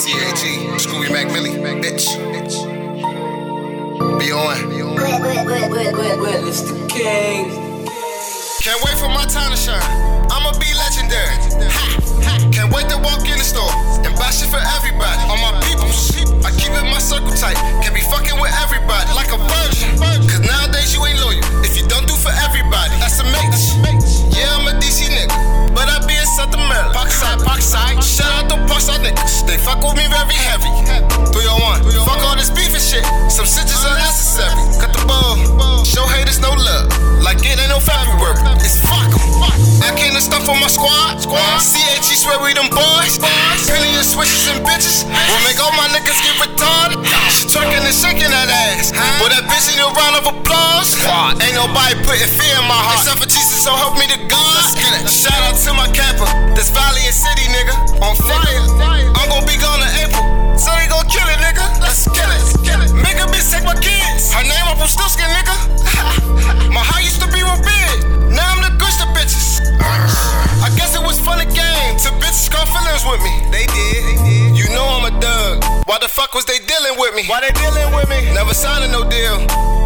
CAG, Scoobie McMillie, bitch. Be on. The king. Can't wait for my time to shine. Came to stuff on my squad. Squad, CHE swear we them boys. Penny and switches and bitches. Will make all my niggas get retarded. She twerking and shaking that ass. But that bitch need a round of applause. Ain't nobody putting fear in my heart. Except for Jesus, so help me to God. Shout out to my caught with me. They did. You know I'm a dug. Why the fuck was they dealing with me? Why they dealing with me? Never signing no deal.